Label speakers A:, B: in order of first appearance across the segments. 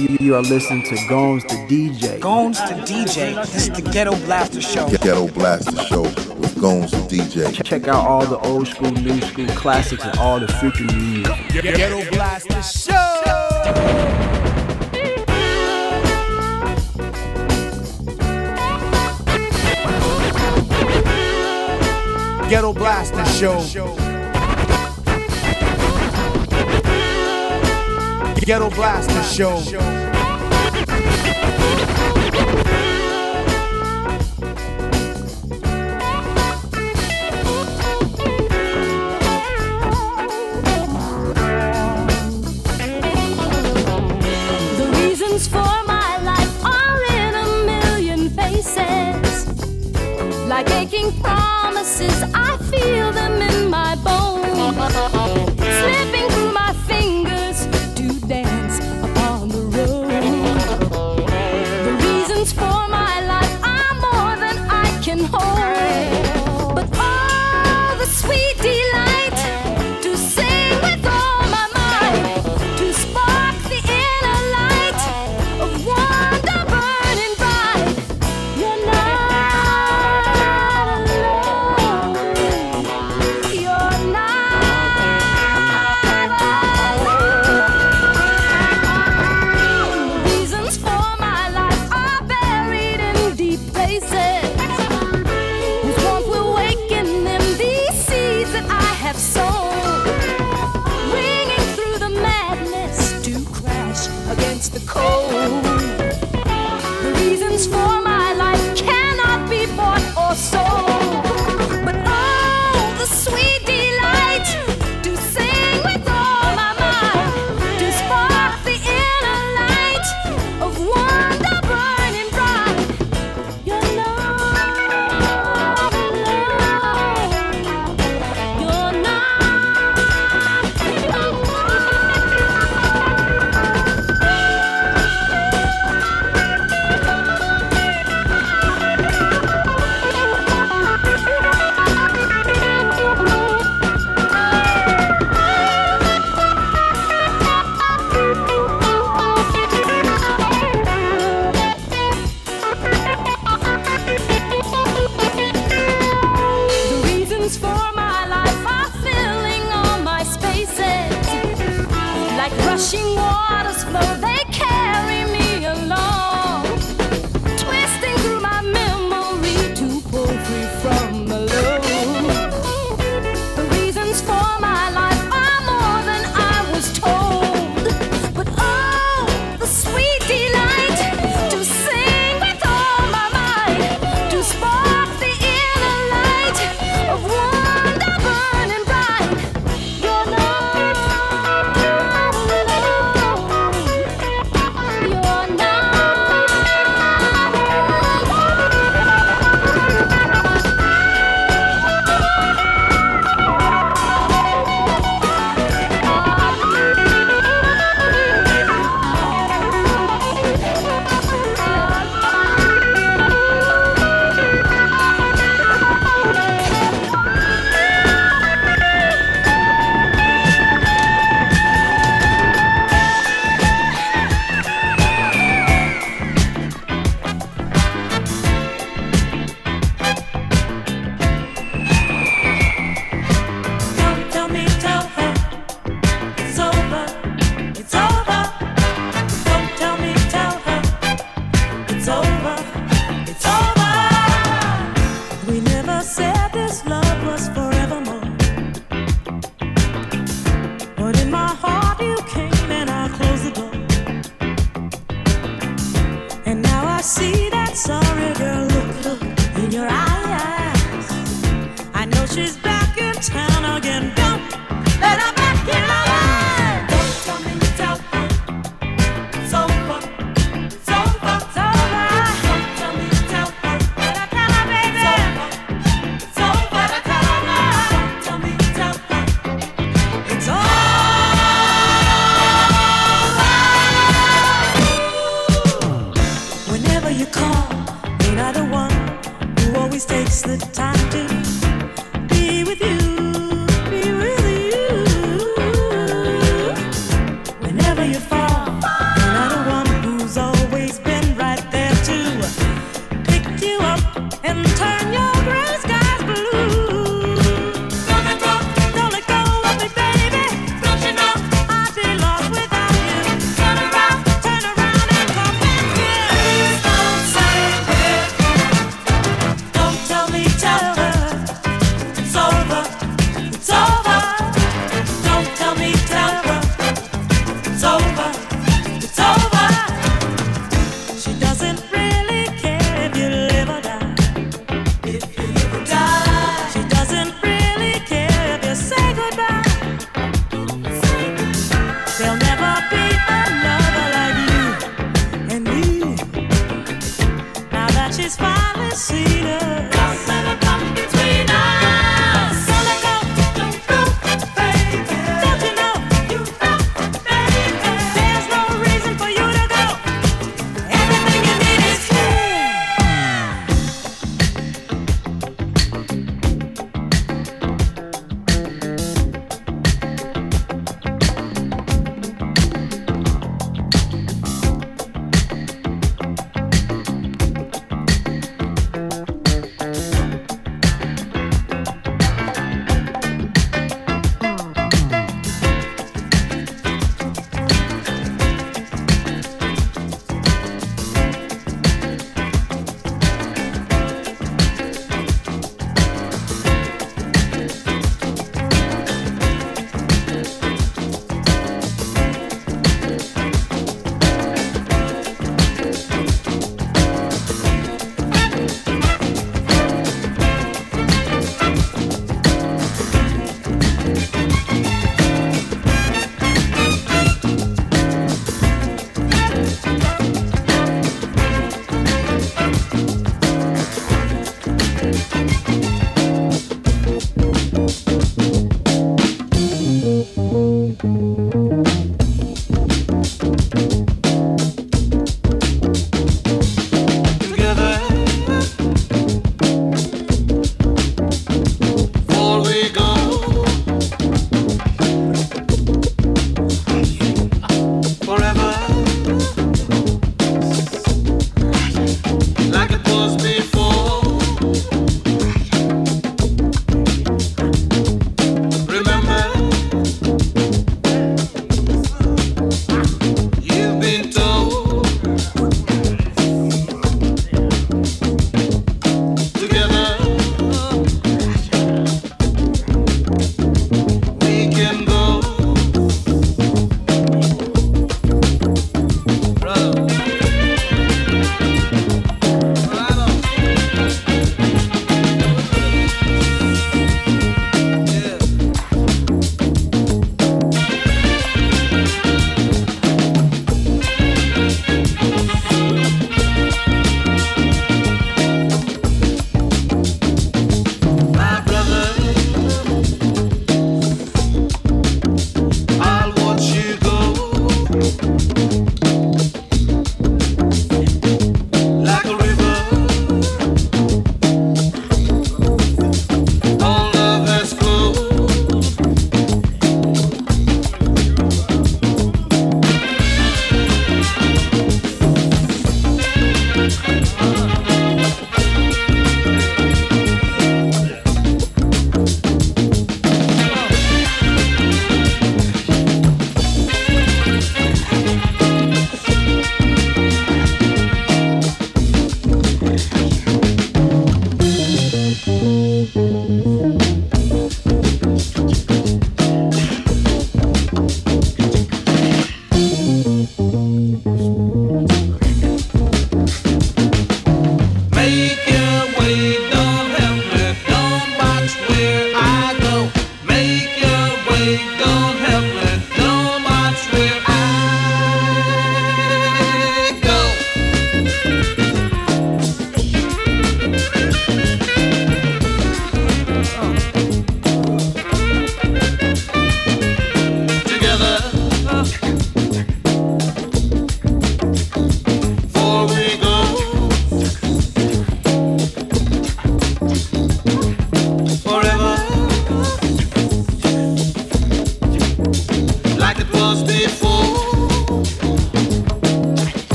A: You are listening to Gomes the DJ.
B: Gomes the DJ. This is the Ghetto Blaster Show.
C: Ghetto Blaster Show with Gomes the DJ.
A: Check out all the old school, new school classics and all the future new music.
D: Ghetto Blaster Show.
A: Ghetto Blaster Show. Ghetto Blaster Show.
E: The reasons for my life in a million faces, like aching.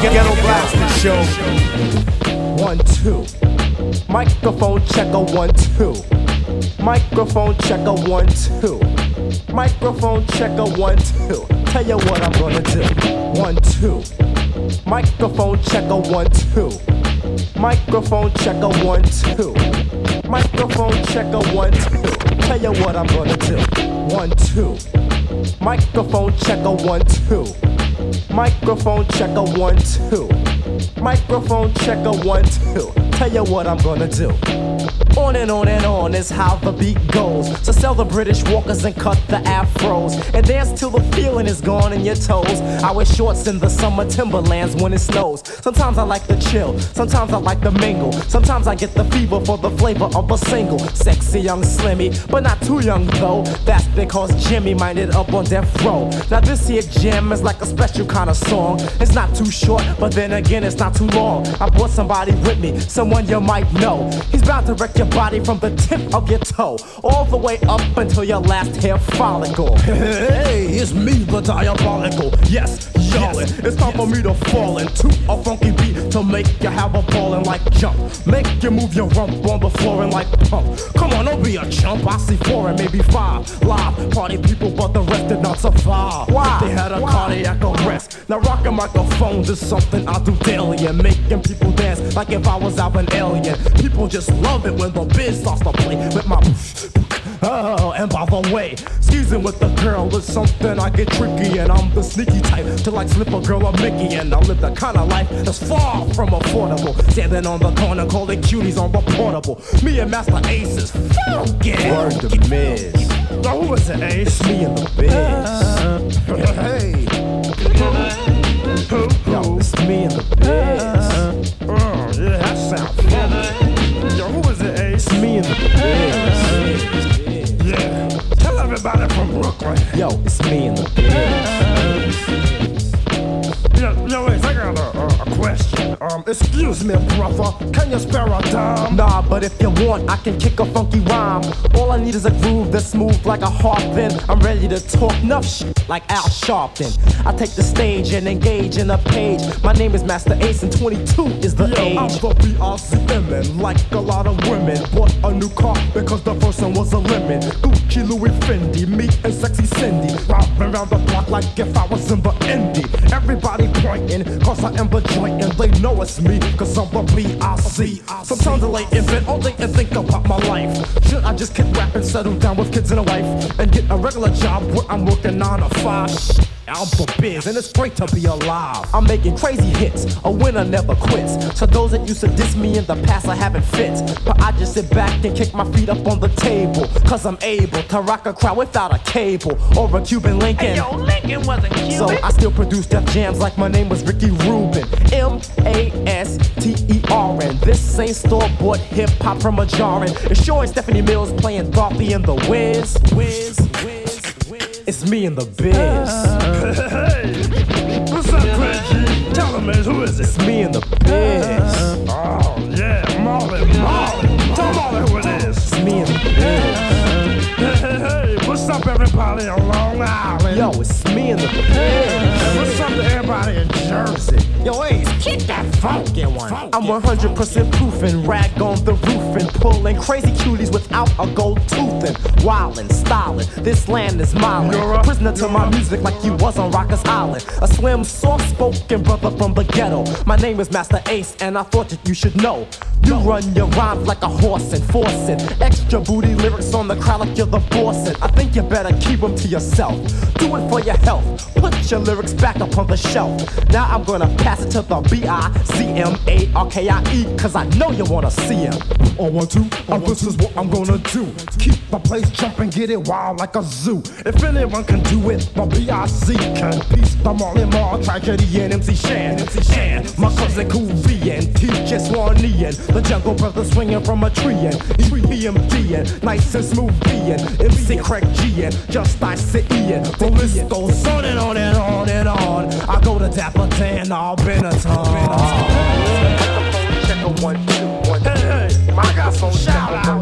D: Ghetto Blaster Show.
A: One, two. Microphone checker, one, two. Microphone checker, one, two. Microphone checker, one, two. Tell you what I'm gonna do. One, two. Microphone checker, one, two. Microphone checker, one, two. Microphone checker, one, two. Tell you what I'm gonna do. One, two. Microphone checker, one, two. Microphone checker, one, two. Microphone checker, one, two. Tell you what I'm gonna do. On and on and on is how the beat goes. So sell the British walkers and cut the afros. And dance till the feeling is gone in your toes. I wear shorts in the summer timberlands when it snows. Sometimes I like the chill, sometimes I like the mingle. Sometimes I get the fever for the flavor of a single. Sexy young Slimmy, but not too young though. That's because Jimmy minded up on death row. Now this here jam is like a special kind of song. It's not too short, but then again it's not too long. I brought somebody with me, someone you might know. He's bound to wreck your body from the tip of your toe, all the way up until your last hair follicle. Hey, it's me, the diabolical. Yes, yawning. It's time for me to fall into a funky beat to make you have a ballin' like jump. Make you move your rump on the floor and like pump. Come on, don't be a chump. I see four and maybe five live party people, but the rest did not survive. Why? They had a cardiac arrest. Now rocking microphones is something I do daily and making people dance like if I was out an alien. People just love it when the biz starts to play with my. Oh, and by the way, skeezing with a girl is something I get tricky, and I'm the sneaky type to like slip a girl a Mickey, and I live the kind of life that's far from affordable. Standing on the corner, calling cuties on the portable. Me and Masta Aces, funky. Word to Miz. Now who is it, Ace? It's me and the biz. hey. Yo, it's me and the biz. Oh, yeah, that sounds funky. Yeah. Tell everybody from Brooklyn. Yo, it's me and the biz. Excuse me, brother. Can you spare a dime? Nah, but if you want, I can kick a funky rhyme. All I need is a groove that's smooth like a harp. Then I'm ready to talk enough shit like Al Sharpton. I take the stage and engage in a page. My name is Masta Ace, and 22 is the age. I'm the BRCM, like a lot of women. Bought a new car because the first one was a lemon. Gucci, Louis, Fendi, me and sexy Cindy. Robbing around the block like if I was in the indie. Everybody pointing, cause I am the joint, and they know it's me, cause I'm the BRC. Sometimes I lay in bed all day and think about my life. Should I just keep rapping, settle down with kids and a wife, and get a regular job where I'm working nine to five? For biz, and it's great to be alive. I'm making crazy hits, a winner never quits. So those that used to diss me in the past, I haven't fit. But I just sit back and kick my feet up on the table. Cause I'm able to rock a crowd without a cable or a Cuban Lincoln.
F: Yo, Lincoln wasn't Cuban.
A: So I still produce Def Jams like my name was Ricky Rubin. M A S T E R N. This ain't store bought hip hop from a jarring. It's sure Stephanie Mills playing Dorothy in the. Wiz, Wiz, Wiz. It's me and the biz.
G: Hey, what's up, Reggie? Tell him, man, who is it?
A: It's me and the biz.
G: Oh, yeah, Marley, Marley. Tell Marley who it is.
A: It's me and the biz.
G: Hey, hey, hey, what's up, everybody on Long Island?
A: Yo, it's me and the.
G: Hey, what's up to everybody in Jersey?
A: Yo, Ace, kick that funky one. I'm 100% proofing, rag on the roof and pulling crazy cuties without a gold tooth and wildin', stylin'. This land is mine.
G: You're a-
A: Prisoner to my music like you was on Rikers Island. A slim, soft-spoken brother from the ghetto. My name is Masta Ace, and I thought that you should know. You run your rhymes like a horse and forcing extra booty lyrics on the crowd like you're the boss. And I think you better keep them to yourself. Do it for your health. Put your lyrics back up on the shelf. Now I'm gonna pass it to the B I Z M A R K I E, cause I know you wanna see him.
G: On one, two, and this is what I'm gonna do. Keep my place jumping, get it wild like a zoo. If anyone can do it, my B.I.C. can. Peace, the Marley Marl, Tragedy, and MC Shan. MC Shan, my cousin Cool V, and Swanee, and the Jungle Brothers swinging from a tree, and EPMD, and nice and smooth B, and MC Craig G, and Just I Sit Ian. The list goes on and on and on and on. I go to Dapper Dan, all Benetton. Hey, hey, I got some shout outs.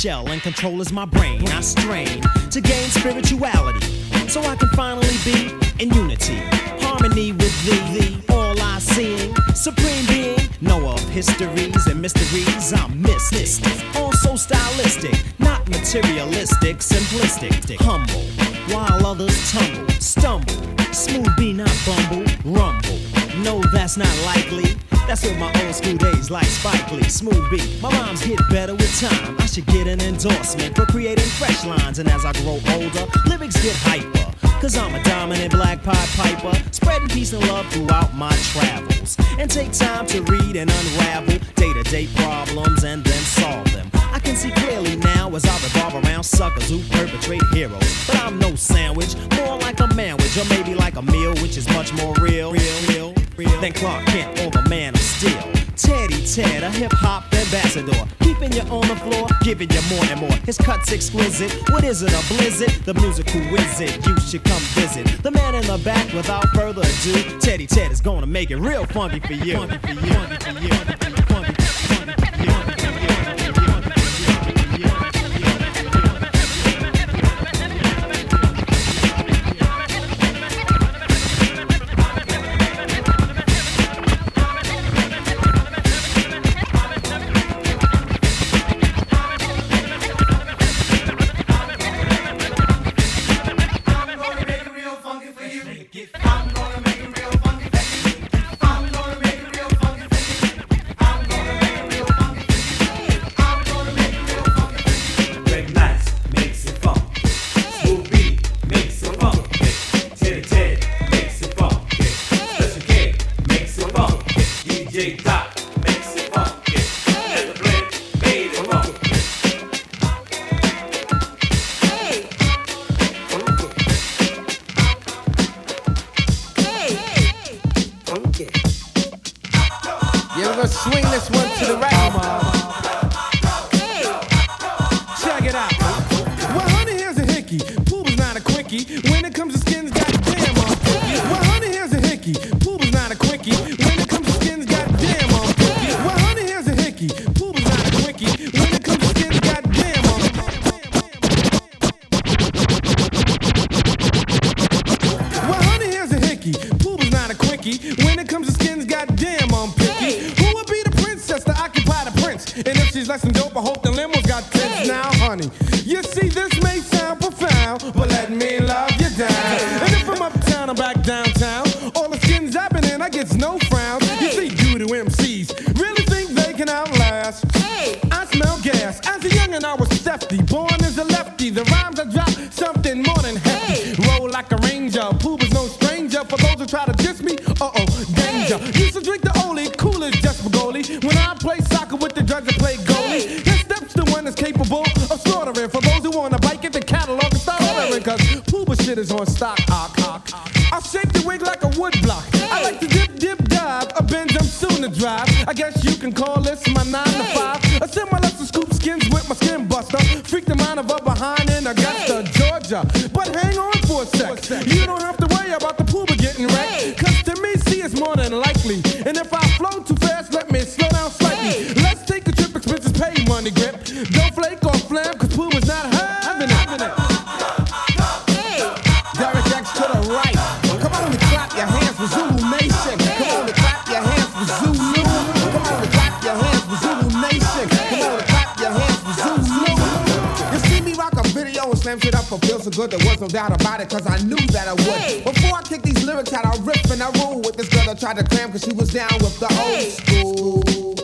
H: shell and control is my brain. I strain to gain spirituality so I can finally be in unity, harmony with thee, the all I see, supreme being. Know of histories and mysteries, I'm mystic. Also stylistic, not materialistic, simplistic, humble, while others tumble, stumble, smooth be not bumble, rumble. No, that's not likely that's what my old school days, like Spike Lee, Smooth B. My rhymes get better with time. I should get an endorsement for creating fresh lines. And as I grow older, lyrics get hyper. Cause I'm a dominant black pot piper, spreading peace and love throughout my travels. And take time to read and unravel day to day problems and then solve them. I can see clearly now as I revolve around suckers who perpetrate heroes. But I'm no sandwich, more like a manwich, or maybe like a meal, which is much more real, real, real, real than Clark Kent or the man deal. Teddy Ted, a hip hop ambassador. Keeping you on the floor, giving you more and more. His cut's exquisite. What is it, a blizzard? The musical wizard, you should come visit. The man in the back, without further ado, Teddy Ted is gonna make it real funky for you. Funky for you. Funky for you.
G: Big top. so good, there was no doubt about it, cause I knew that I would. Hey. Before I kicked these lyrics out, I riff and I roll with this girl I tried to cram, cause she was down with the hey. old school.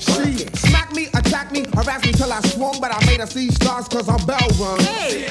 G: She smacked me, attacked me,
I: harassed me till I swung, but I made her see stars cause her bell rung. Hey.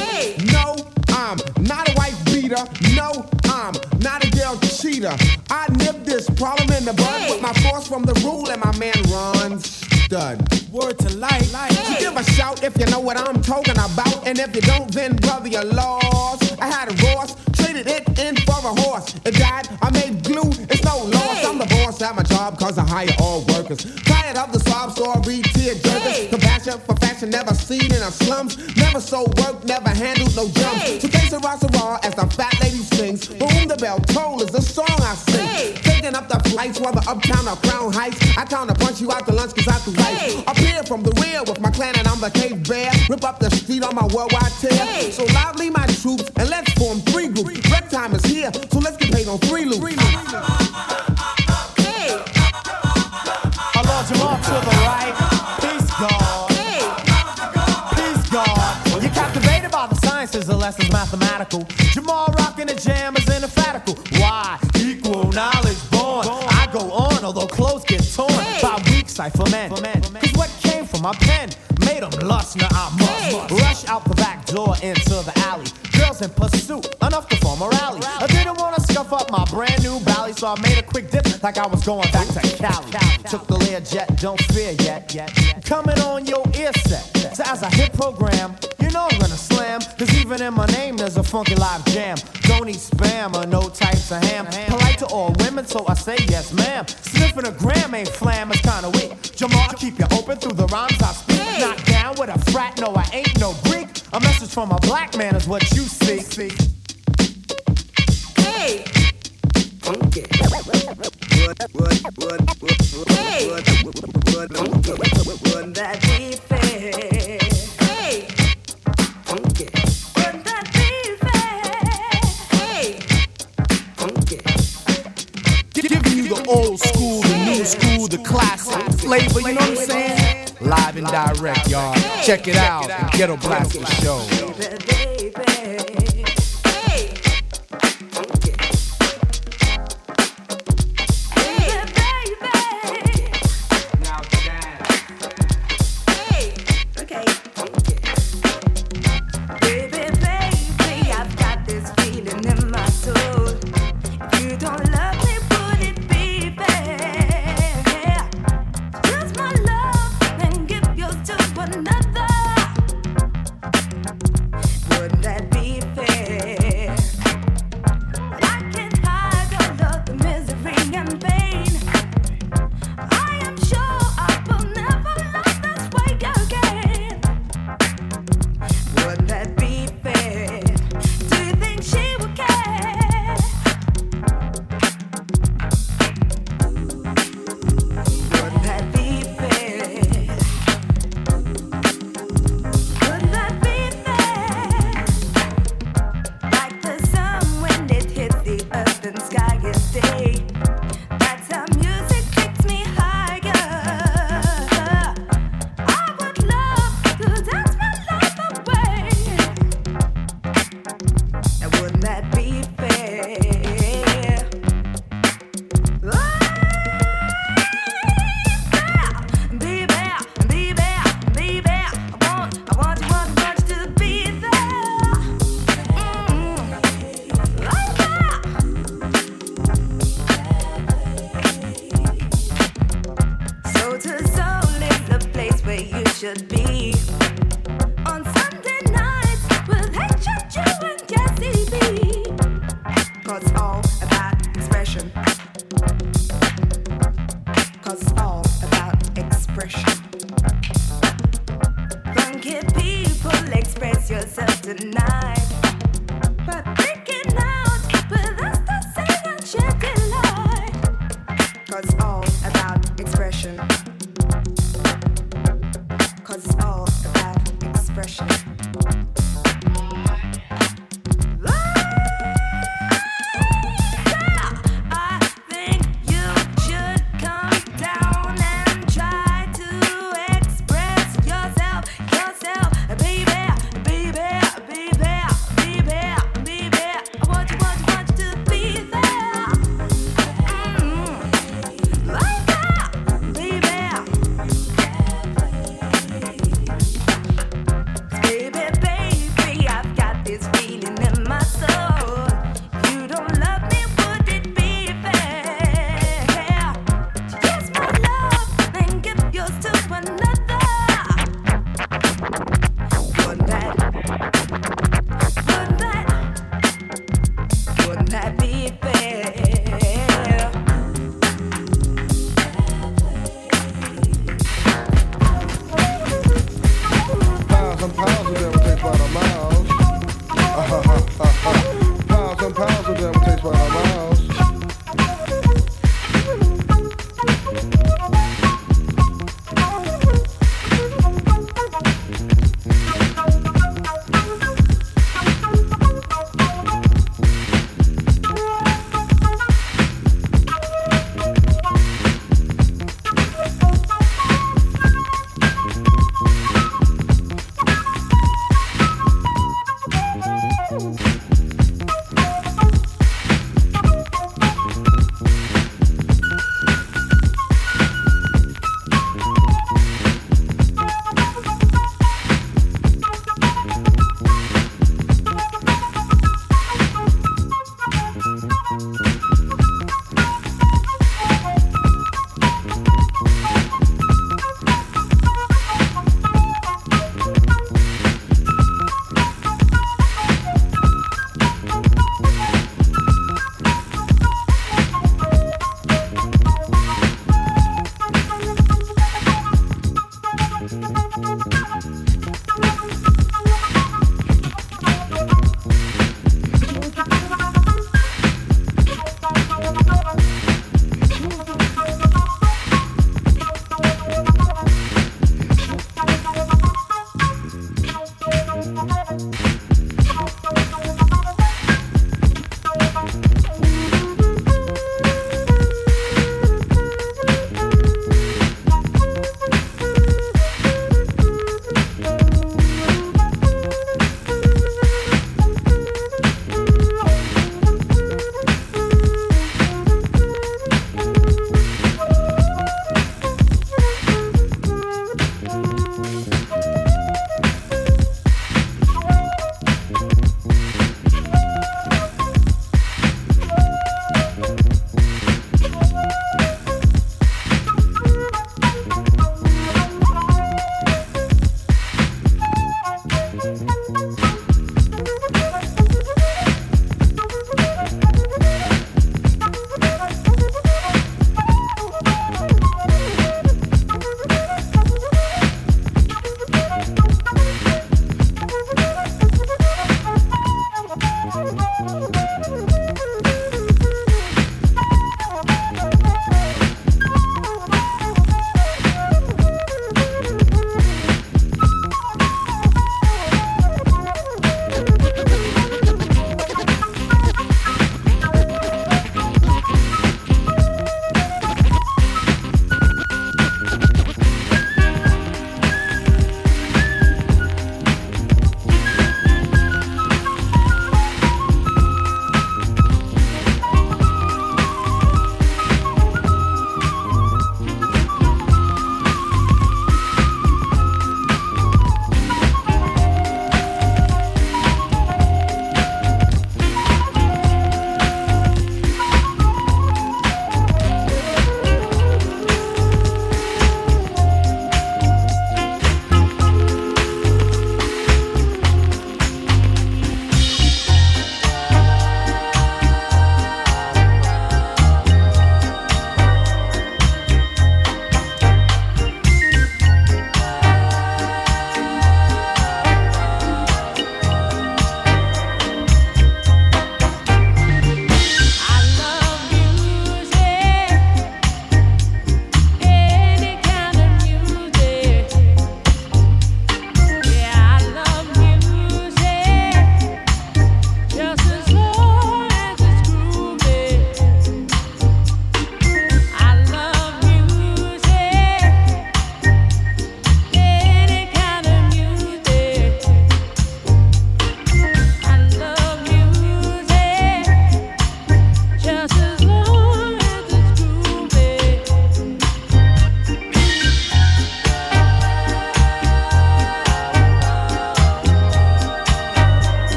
I: hey. No, I'm not a wife beater. No, I'm not a girl cheater. I nip this problem in the bud with my force from the rule, and my man runs stud. Word to life. You give a shout if you know what I'm talking about. And if you don't, then brother, you're lost. I had a Ross, traded it in for a horse. It died, I made glue, it's no loss. I'm the boss at my job cause I hire all workers. Tired of the sob story, tear jerkers. Compassion for fashion never seen in a slums. Never sold work, never handled no jumps. So case of raw as the fat lady sings. Boom, the bell toll is the song I sing. Taking up the flights, whether uptown or crown heights. I count to punch you out to lunch cause I too right. Appear from the rear with my clan and I'm the cave bear. Rip up the street on my worldwide tear. So lively my troops and let's form three groups. Red time is here, so let's get paid on three loops.
J: I launch him off to the right. Peace, God. Peace, God. You're captivated by the sciences, the lessons mathematical. Jamal rocking the jam cipher men. Cause what came from my pen made them lust. Now I must rush out the back door into the alley. Girls in pursuit, enough to form a rally. I didn't wanna scuff up my brand new bally, so I made a quick dip like I was going back to Cali. Took the Learjet, don't fear yet. Coming on your ear set. So as I hit program, know I'm gonna slam. Cause even in my name, there's a funky live jam. Don't eat spam or no types of ham. Polite to all women, so I say yes, ma'am. Sniffing a gram ain't flam, it's kinda weak. Jamal, keep you open through the rhymes I speak. Not down with a frat, no, I ain't no Greek. A message from a black man is what you seek.
K: Hey. Funky.
L: Hey.
K: would that be fair?
L: Hey.
K: Funky.
L: Would that be? Hey.
K: Funky.
J: Giving you the old school, the new school, the classic flavor, you know what I'm saying? Live and direct, y'all. Check it out, the Ghetto Blaster Show.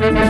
E: Thank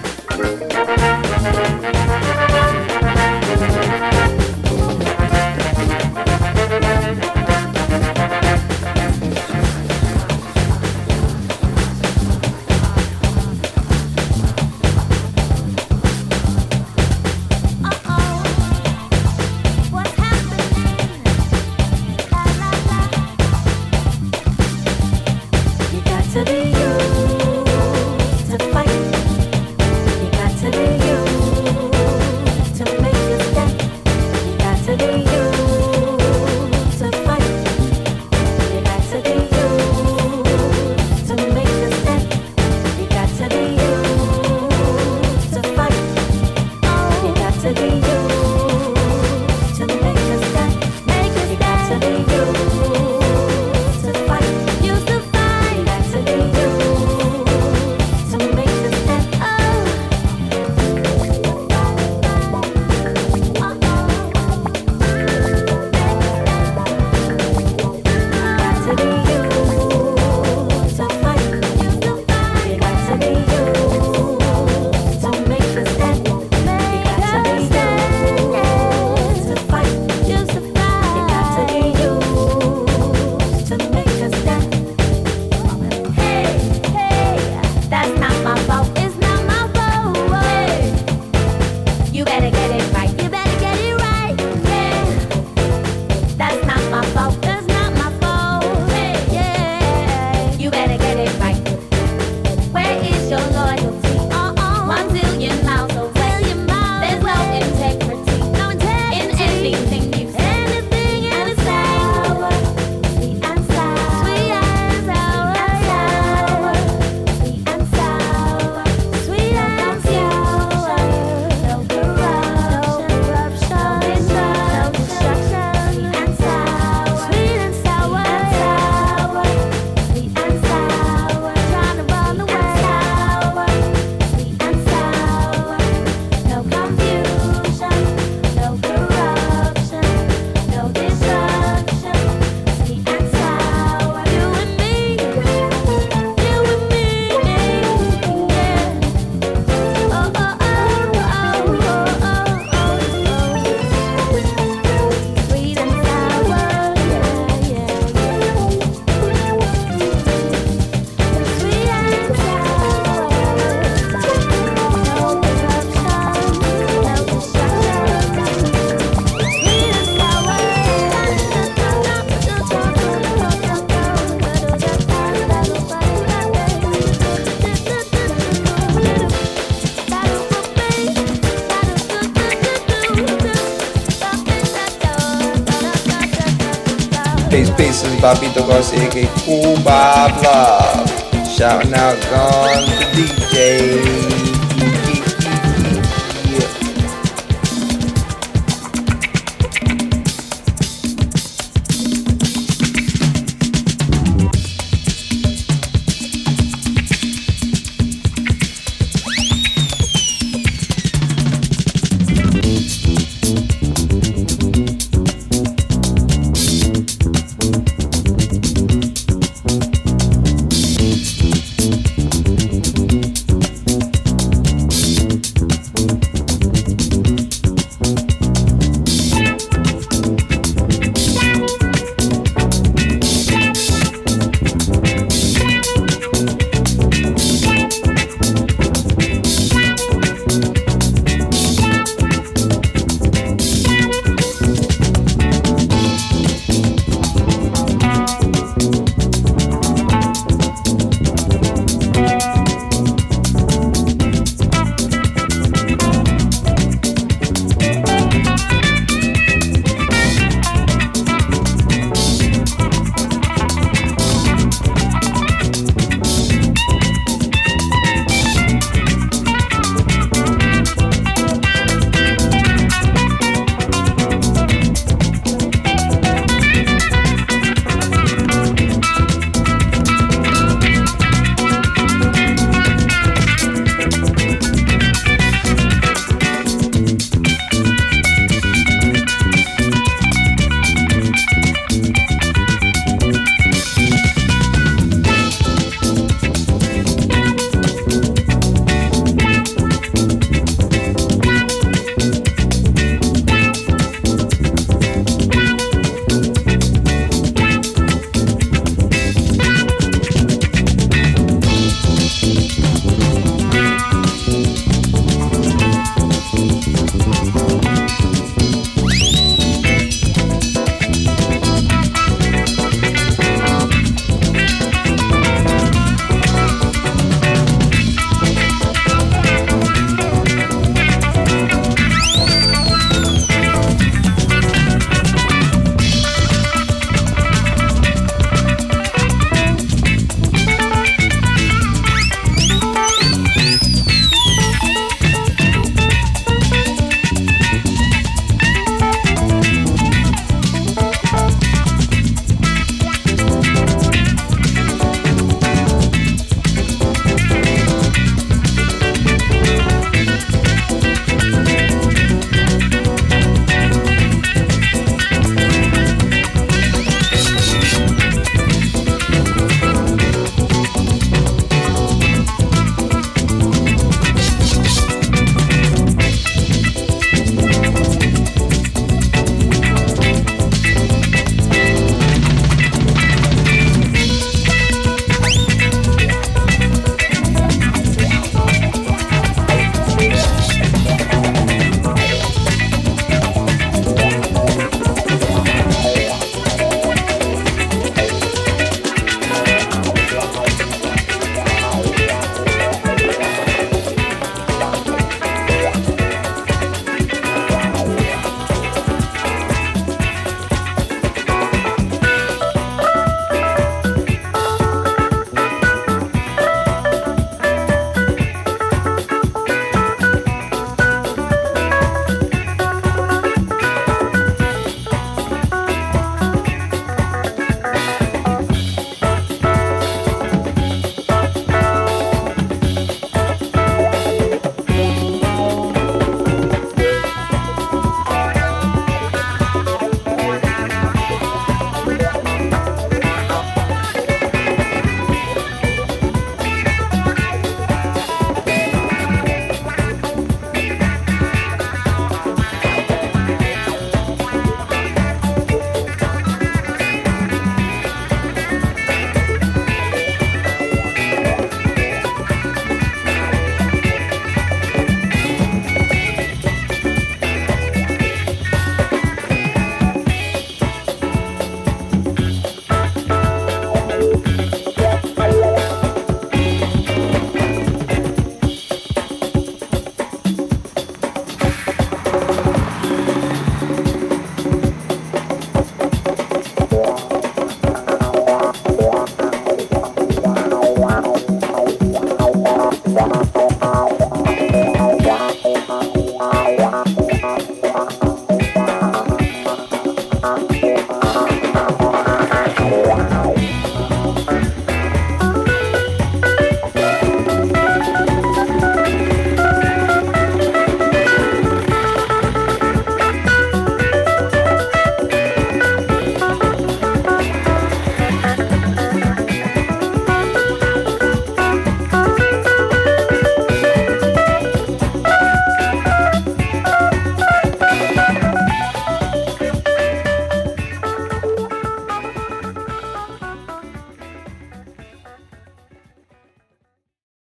M: Bobbito Garcia, aka Kool Bob Love. Shouting out Guns, the DJ.